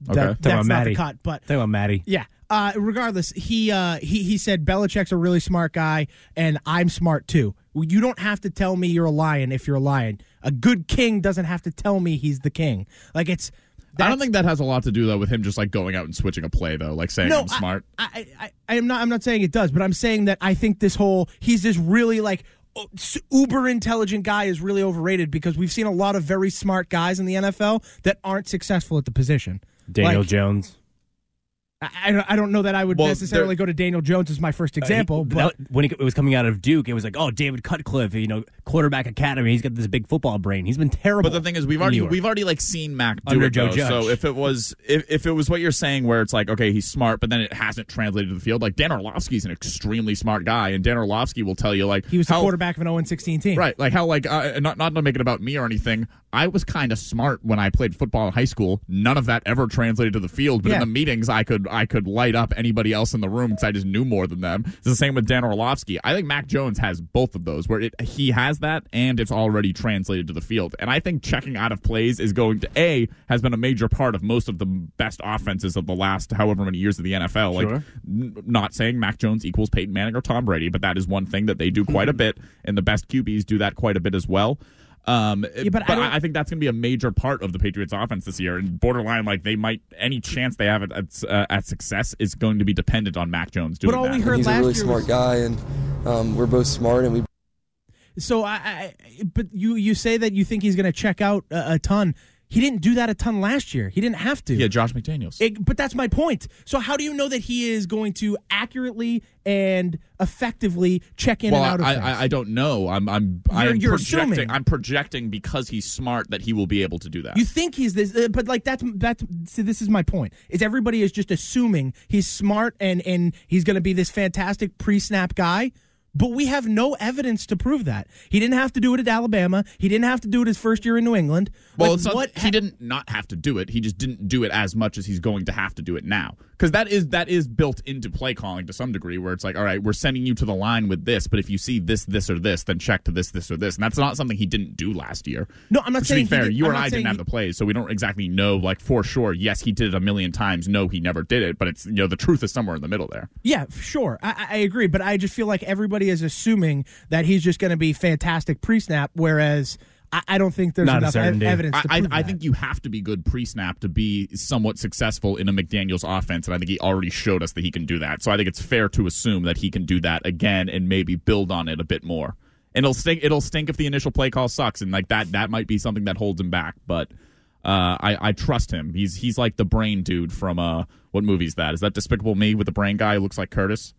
Well, Okay. that, that's about not Matty. the cut, but Talking about Maddie. Yeah. Uh, regardless, he uh, he he said Belichick's a really smart guy, and I'm smart too. You don't have to tell me you're a lion if you're a lion. A good king doesn't have to tell me he's the king. Like it's. I don't think that has a lot to do though with him just like going out and switching a play though, like saying No, I'm smart. I, I, I am not. I'm not saying it does, but I'm saying that I think this whole he's this really like uber intelligent guy is really overrated because we've seen a lot of very smart guys in the NFL that aren't successful at the position. Daniel Like, Jones. I, I don't- know that I would Well, necessarily there- go to Daniel Jones as my first example, Uh, he- but that- when he, it was coming out of Duke, it was like, oh, David Cutcliffe, you know, quarterback academy. He's got this big football brain. He's been terrible. But the thing is, we've already we've already like seen Mac do Under it, Joe though. Judge. So if it was if, if it was what you're saying, where it's like, okay, he's smart, but then it hasn't translated to the field. Like Dan Orlovsky's an extremely smart guy, and Dan Orlovsky will tell you like he was the quarterback of an 0 16 team. Right, like how like uh, not not to make it about me or anything. I was kind of smart when I played football in high school. None of that ever translated to the field, but Yeah. in the meetings, I could I could light up anybody else in the room because I just knew more than them. It's the same with Dan Orlovsky. I think Mac Jones has both of those, where it, he has that and it's already translated to the field. And I think checking out of plays is going to a has been a major part of most of the best offenses of the last however many years of the NFL. Like Sure. n- not saying Mac Jones equals Peyton Manning or Tom Brady, but that is one thing that they do quite a hmm. bit, and the best QBs do that quite a bit as well. Um, but but I I, I think that's going to be a major part of the Patriots' offense this year, and borderline like they might any chance they have at at, uh, at success is going to be dependent on Mac Jones doing But all that. we heard He's a really year smart was- guy, and um, we're both smart, and we So I, I but you you say that you think he's going to check out a, a ton. He didn't do that a ton last year. He didn't have to. yeah, Josh McDaniels. It- but that's my point. So how do you know that he is going to accurately and effectively check in well, and out of I, things? I, I don't know. I'm I'm You're- I'm you're projecting. assuming. I'm projecting because he's smart that he will be able to do that. You think he's this, uh, but like that's that's. See, this is my point. Is everybody is just assuming he's smart and and he's going to be this fantastic pre-snap guy. But we have no evidence to prove that. He didn't have to do it at Alabama. He didn't have to do it his first year in New England. Well, Like, it's not, what he didn't not have to do it. He just didn't do it as much as he's going to have to do it now. Because that is that is built into play calling to some degree, where it's like, all right, we're sending you to the line with this, but if you see this, this, or this, then check to this, this, or this, and that's not something he didn't do last year. No, I'm not But saying To be fair, did- you I'm and I didn't have the plays, so we don't exactly know, like for sure. Yes, he did it a million times. No, he never did it. But it's you know the truth is somewhere in the middle there. Yeah, sure. I, I I agree, but I just feel like everybody is assuming that he's just going to be fantastic pre-snap, whereas I, I don't think there's Not enough ev- certainty. evidence to I, prove I, I think you have to be good pre-snap to be somewhat successful in a McDaniel's offense, and I think he already showed us that he can do that. So I think it's fair to assume that he can do that again and maybe build on it a bit more. And it'll stink. It'll stink if the initial play call sucks, and like that, that might be something that holds him back. But uh, I, I trust him. He's he's like the brain dude from uh, what movie is that? Is that Despicable Me with the brain guy who looks like Curtis?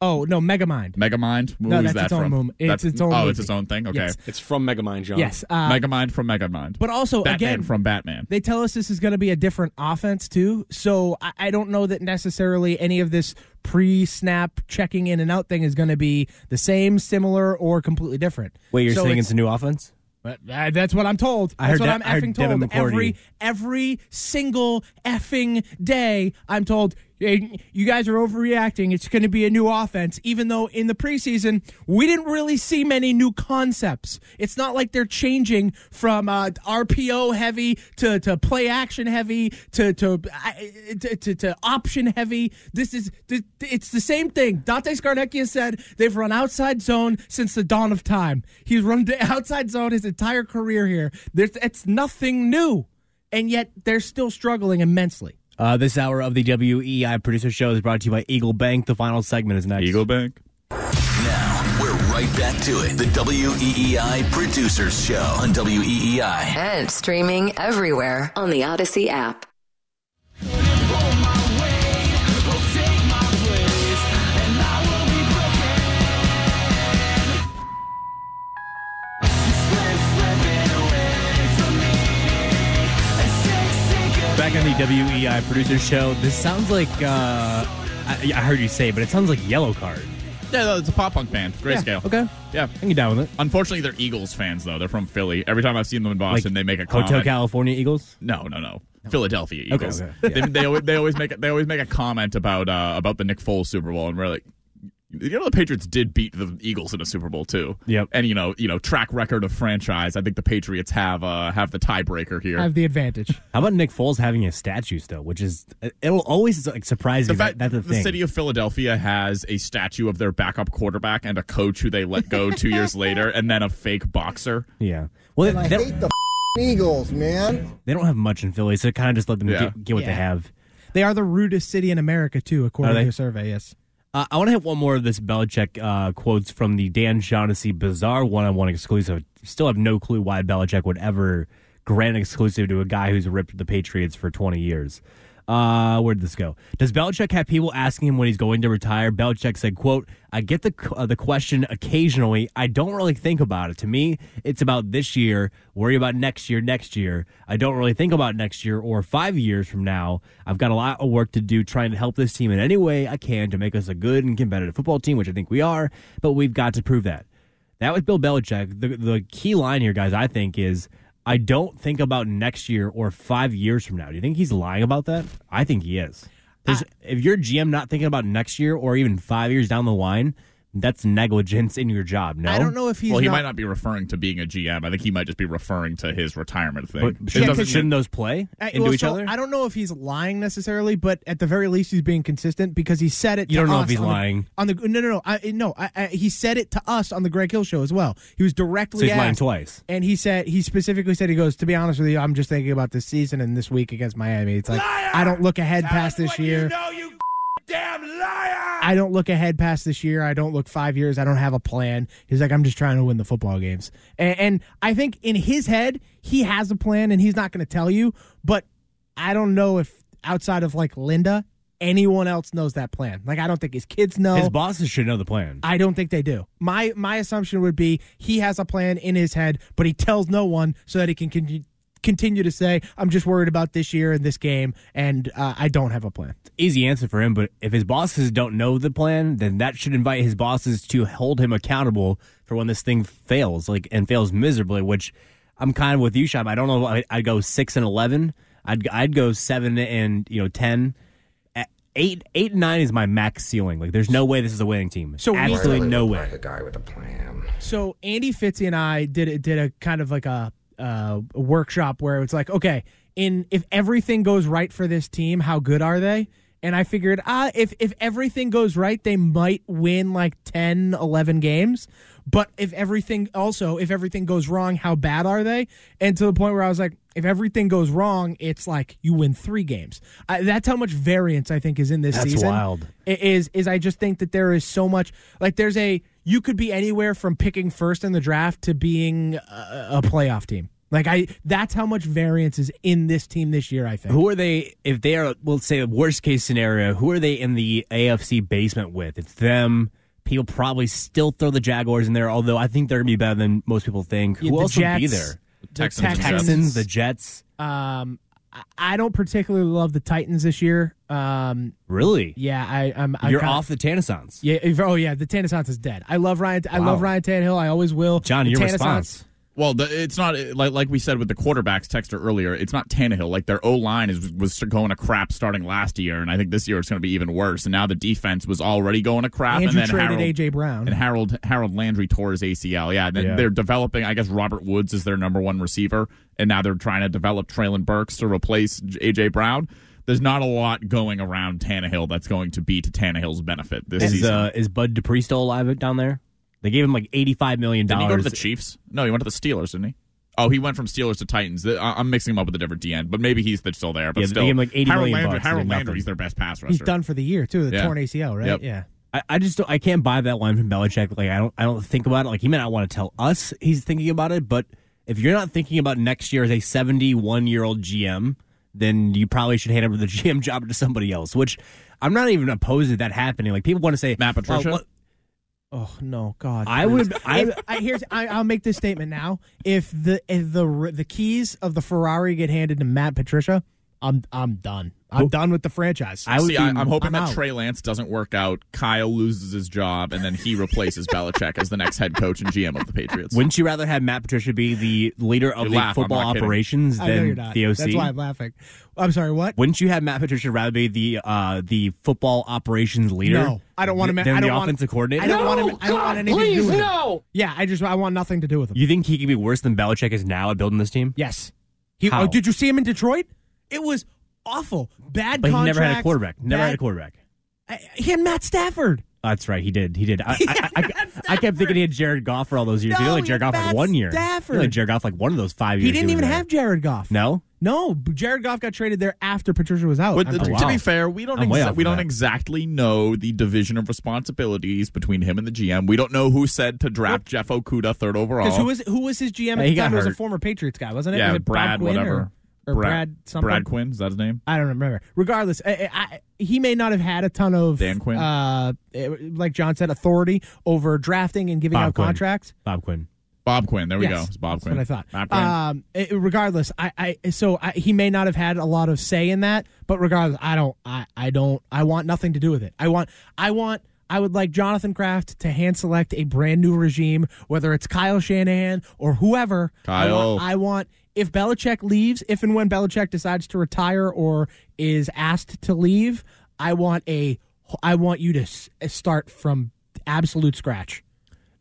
Oh no, Megamind. Megamind. No, Who is that's that its own from? mom- it's That's- its own Oh, movie. it's its own thing. Okay. Yes. It's from Megamind, John. Yes, uh, Megamind from Megamind. But also, Batman again, from Batman. They tell us this is going to be a different offense too, so I, I don't know that necessarily any of this pre-snap checking in and out thing is going to be the same, similar, or completely different. Wait, you're So saying it's a new offense? But uh, that's what I'm told. I That's heard what De- I'm I heard effing Devin told. McCourty. Every every single effing day, I'm told "Hey, you guys are overreacting. It's going to be a new offense, even though in the preseason we didn't really see many new concepts. It's not like they're changing from uh, RPO heavy to, to play action heavy to to, to to to option heavy. This is it's the same thing. Dante Scarnecchia said they've run outside zone since the dawn of time. He's run <laughs> outside zone his entire career here. There's it's nothing new, and yet they're still struggling immensely. Uh, this hour of the WEEI Producer Show is brought to you by Eagle Bank. The final segment is next. Eagle Bank. Now, we're right back to it. The WEEI Producers Show on E WEEI. And streaming everywhere on the Audacy app. Back on the WEEI Producer Show. This sounds like uh, I, I heard you say, but it sounds like Yellow Card. Yeah, no, it's a pop punk band. Grayscale. okay. Yeah. I can get down with it. Unfortunately, they're Eagles fans though. They're from Philly. Every time I've seen them in Boston, Like they make a Hotel. California Eagles. No, no, no. Philadelphia Okay, Eagles. okay. They, they, always, they always make a, they always make a comment about uh, about the Nick Foles Super Bowl, and we're like, you know, the Patriots did beat the Eagles in a Super Bowl too. Yep. And you know, you know, track record of franchise. I think the Patriots have uh, have the tiebreaker here. Have the advantage. <laughs> How about Nick Foles having a statue still, which is it'll always like surprise the me. fact that, that's the the thing. city of Philadelphia has a statue of their backup quarterback and a coach who they let go two years <laughs> later, and then a fake boxer. yeah. Well, And I they, hate don't, the Eagles, man. they don't have much in Philly, so kind of just let them Yeah. get, get what they have. They are the rudest city in America too, according to a survey. Yes. Uh, I want to hit one more of this Belichick uh, quotes from the Dan Shaughnessy bizarre one-on-one exclusive. Still have no clue why Belichick would ever grant an exclusive to a guy who's ripped the Patriots for 20 years. Uh, where did this go? Does Belichick have people asking him when he's going to retire? Belichick said, "quote I get the uh, the question occasionally. I don't really think about it. To me, it's about this year. Worry about next year, next year. I don't really think about next year or five years from now. I've got a lot of work to do trying to help this team in any way I can to make us a good and competitive football team, which I think we are. But we've got to prove that. That was Bill Belichick. The the key line here, guys, I think is." I don't think about next year or five years from now. Do you think he's lying about that? I think he is. There's, if you're GM not thinking about next year or even five years down the line, that's negligence in your job. No, I don't know if he's well, he not- might not be referring to being a GM. I think he might just be referring to his retirement thing. But It shouldn't, doesn't- shouldn't those play Uh, into well, each so other? I don't know if he's lying necessarily, but at the very least, he's being consistent because he said it. You to don't know if he's on the- lying. on the no, no, no, I, no. I, I, he said it to us on the Greg Hill show as well. He was directly So he's lying twice. and he said he specifically said he goes. To be honest with you, I'm just thinking about this season and this week against Miami. It's like I don't look ahead past this year. I don't look ahead past this year. I don't look five years. I don't have a plan. He's like, I'm just trying to win the football games. And, and I think in his head, he has a plan and he's not going to tell you. But I don't know if outside of like Linda, anyone else knows that plan. Like, I don't think his kids know. His bosses should know the plan. I don't think they do. My my assumption would be he has a plan in his head, but he tells no one so that he can con- continue to say, "I'm just worried about this year and this game, and uh, I don't have a plan." Easy answer for him, but if his bosses don't know the plan, then that should invite his bosses to hold him accountable for when this thing fails, like and fails miserably. Which I'm kind of with you, Shab. I don't know. if I- I'd go six and eleven. I'd I'd go seven and you know ten. At Eight, eight and nine is my max ceiling. Like, there's no way this is a winning team. So we- absolutely no way. Like a guy with a plan. So Andy Fitzy and I did did a kind of like a, uh, a workshop where it's like, okay, in if everything goes right for this team, how good are they? And I figured, ah, if if everything goes right, they might win like 10, 11 games. But if everything also, if everything goes wrong, how bad are they? And to the point where I was like, if everything goes wrong, it's like you win three games. I, that's how much variance I think is in this That's season wild. i- is is I just think that there is so much like there's a you could be anywhere from picking first in the draft to being a, a playoff team. Like I that's how much variance is in this team this year. I think. Who are they? If they are, we'll say a worst case scenario, who are they in the AFC basement with? It's them. People probably still throw the Jaguars in there, although I think they're going to be better than most people think. Yeah, Who the else would be there? the Texans and Jets. Texans, the Jets. Um, I- I don't particularly love the Titans this year. Um, Really? yeah, I, I'm. I You're kinda- off the Tannissons. Yeah. if- Oh yeah, the Tannissons is dead. I love Ryan. I Wow. love Ryan Tannehill. I always will. John, The your Tannissons- response. Well, the, it's not like like we said with the quarterbacks texter earlier. It's not Tannehill. Like their O line is was going to crap starting last year, and I think this year it's going to be even worse. And now the defense was already going to crap. Andrew and then traded Harold, AJ Brown. and Harold Harold Landry tore his ACL. Yeah, then Yeah. they're developing. I guess Robert Woods is their number one receiver, and now they're trying to develop Treylon Burks to replace AJ Brown. There's not a lot going around Tannehill that's going to be to Tannehill's benefit this Is season. uh, is Bud Dupree still alive down there? They gave him like eighty five million dollars. Didn't he dollars. go to the Chiefs? No, he went to the Steelers, didn't he? Oh, he went from Steelers to Titans. I- I'm mixing him up with a different DN, but maybe he's still there. But Yeah, they still, gave him like 80 Harold million Landry, bucks Harold. Landry's their best pass rusher. He's done for the year too. The Yeah. torn ACL, right? Yep. Yeah. I, I just don't, I can't buy that line from Belichick. Like I don't I don't think about it. Like he may not want to tell us he's thinking about it, but if you're not thinking about next year as a 71 year old GM, then you probably should hand over the <laughs> GM job to somebody else. Which I'm not even opposed to that happening. Like people want to say Matt oh, Patricia? "Oh, Oh no, God! I please. would- I- If- I, here's I, I'll make this statement now. If the if the the keys of the Ferrari get handed to Matt Patricia, I'm I'm done. I'm done with the franchise. I, See, I, I'm hoping I'm that out. Trey Lance doesn't work out. Kyle loses his job, and then he replaces Belichick as the next head coach and GM of the Patriots. Wouldn't you rather have Matt Patricia be the leader of You the laugh, football not kidding. operations than you're the OC? That's why I'm laughing. I'm sorry. What? Wouldn't you have Matt Patricia rather be the uh, the football operations leader? No, I don't want him. Than I don't the want, offensive coordinator. I don't want him. I don't want anything to do with him. Yeah, I just I want nothing to do with him. You think he could be worse than Belichick is now at building this team? Yes. He, How? oh, did you see him in Detroit? It was awful. Bad But he never had a quarterback. Never bad- had a quarterback. I- He had Matt Stafford. That's right. He did. He did. <laughs> I, I, I, I kept thinking he had Jared Goff for all those years. he only he Jared had Goff like one year. Stafford. He only Jared Goff like one of those five years. He didn't was even there. have Jared Goff. No. No, Jared Goff got traded there after Patricia was out. But I'm to, to be fair, we don't exa- we don't that. exactly know the division of responsibilities between him and the GM. We don't know who said to draft Jeff Okudah third overall. Because who was who was his GM at Hey, he the time? got It was a hurt. former Patriots guy, wasn't it? yeah, Was it Bob Brad, whatever. or- or Brad- Brad, something. Brad Quinn is that his name? I don't remember. Regardless, I, I, he may not have had a ton of Dan Quinn? uh, like John said, authority over drafting and giving Bob out Quinn. contracts. Bob Quinn. Bob Quinn. There we Yes, go. It's Bob That's Quinn. what I thought. Bob Quinn. Um, eh, regardless, I, I so I, he may not have had a lot of say in that, but regardless, I don't, I, I don't, I want nothing to do with it. I want, I want. I would like Jonathan Kraft to hand select a brand new regime, whether it's Kyle Shanahan or whoever. I Kyle. want, I want if Belichick leaves, if and when Belichick decides to retire or is asked to leave, I want a, I want you to uh, start from absolute scratch.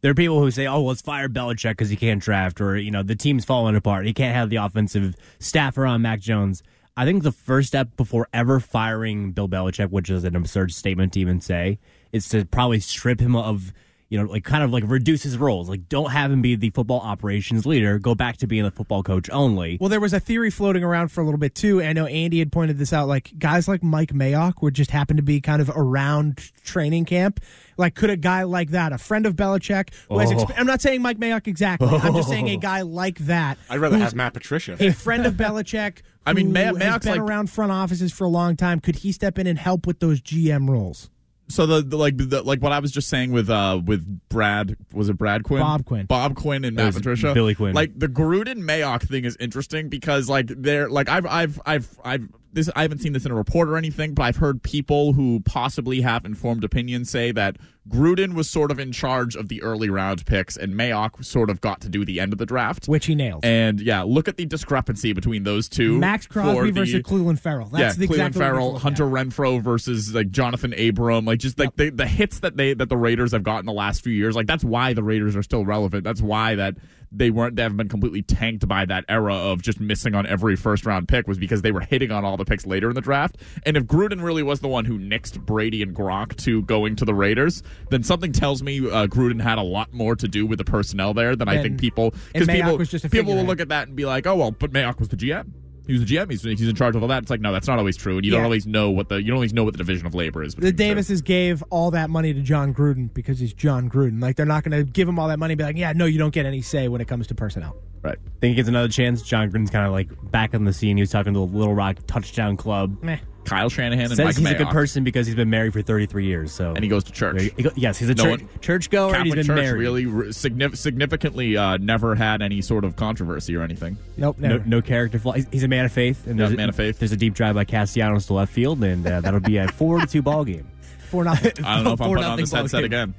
There are people who say, "Oh, let's fire Belichick because he can't draft," or you know, the team's falling apart. He can't have the offensive staff around Mac Jones. I think the first step before ever firing Bill Belichick, which is an absurd statement to even say, is to probably strip him of, you know, like kind of like reduce his roles. Like, don't have him be the football operations leader. Go back to being the football coach only. Well, there was a theory floating around for a little bit too. and I know Andy had pointed this out. Like guys like Mike Mayock would just happen to be kind of around training camp. Like, could a guy like that, a friend of Belichick, who has Oh. exp- I'm not saying Mike Mayock exactly. I'm just saying a oh. guy like that. I'd rather have Matt Patricia. a friend of Belichick. <laughs> I mean, who May- Mayock's been like- around front offices for a long time. Could he step in and help with those GM roles? So the, the like the, like what I was just saying with uh with Brad was it Brad Quinn Bob Quinn. Bob Quinn and Matt was Patricia Billy Quinn. like the Gruden Mayock thing is interesting because like they're like I've I've I've I've this I haven't seen this in a report or anything but I've heard people who possibly have informed opinions say that Gruden was sort of in charge of the early round picks and Mayock sort of got to do the end of the draft Which he nailed. and yeah look at the discrepancy between those two Maxx Crosby the- versus Clelin Ferrell. That's yeah, the Clelin Ferrell, Hunter at. Renfrow versus like Jonathan Abram, like just like the, the hits that they that the Raiders have gotten the last few years. Like that's why the Raiders are still relevant. That's why that they weren't they haven't been completely tanked by that era of just missing on every first round pick was because they were hitting on all the picks later in the draft. And if Gruden really was the one who nixed Brady and Gronk to going to the Raiders, then something tells me uh, Gruden had a lot more to do with the personnel there than I think people because people was just a people will look at that and be like, oh well, but Mayock was the GM. He was the GM. He's, he's in charge of all that. It's like no, that's not always true, and you don't always know what the you don't always know what the division of labor is. The between the two. Davises gave all that money to Jon Gruden because he's Jon Gruden. Like they're not going to give him all that money and be like, yeah, no, you don't get any say when it comes to personnel. right? Think he gets another chance. Jon Gruden's kind of like back on the scene. He was talking to the Little Rock Touchdown Club. Meh. Kyle Shanahan and Says Mike he's a good person because he's been married for 33 years. So and he goes to church. He go- yes, he's a No church, one- church goer. and he's been Church married. really re- signif- significantly uh, never had any sort of controversy or anything. Nope, No, never. no character flaw. He's, he's a man of faith. And Yeah, there's a, man of faith. There's a deep drive by Castellanos to left field, and uh, that'll be a <laughs> four to two ball game. For nothing. <laughs> I don't know if I'm putting on nothing this headset game. again.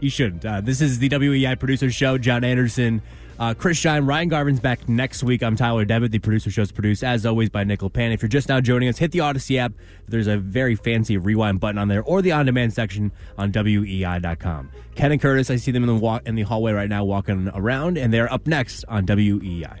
You shouldn't. Uh, this is the WEEI producer show. John Anderson, uh, Chris Shine, Ryan Garvin's back next week. I'm Tyler Devitt. The producer show's produced, as always, by Nickel Pan. If you're just now joining us, hit the Audacy app. There's a very fancy rewind button on there, or the on-demand section on WEEI.com. Ken and Curtis, I see them in the walk in the hallway right now, walking around, and they're up next on WEEI.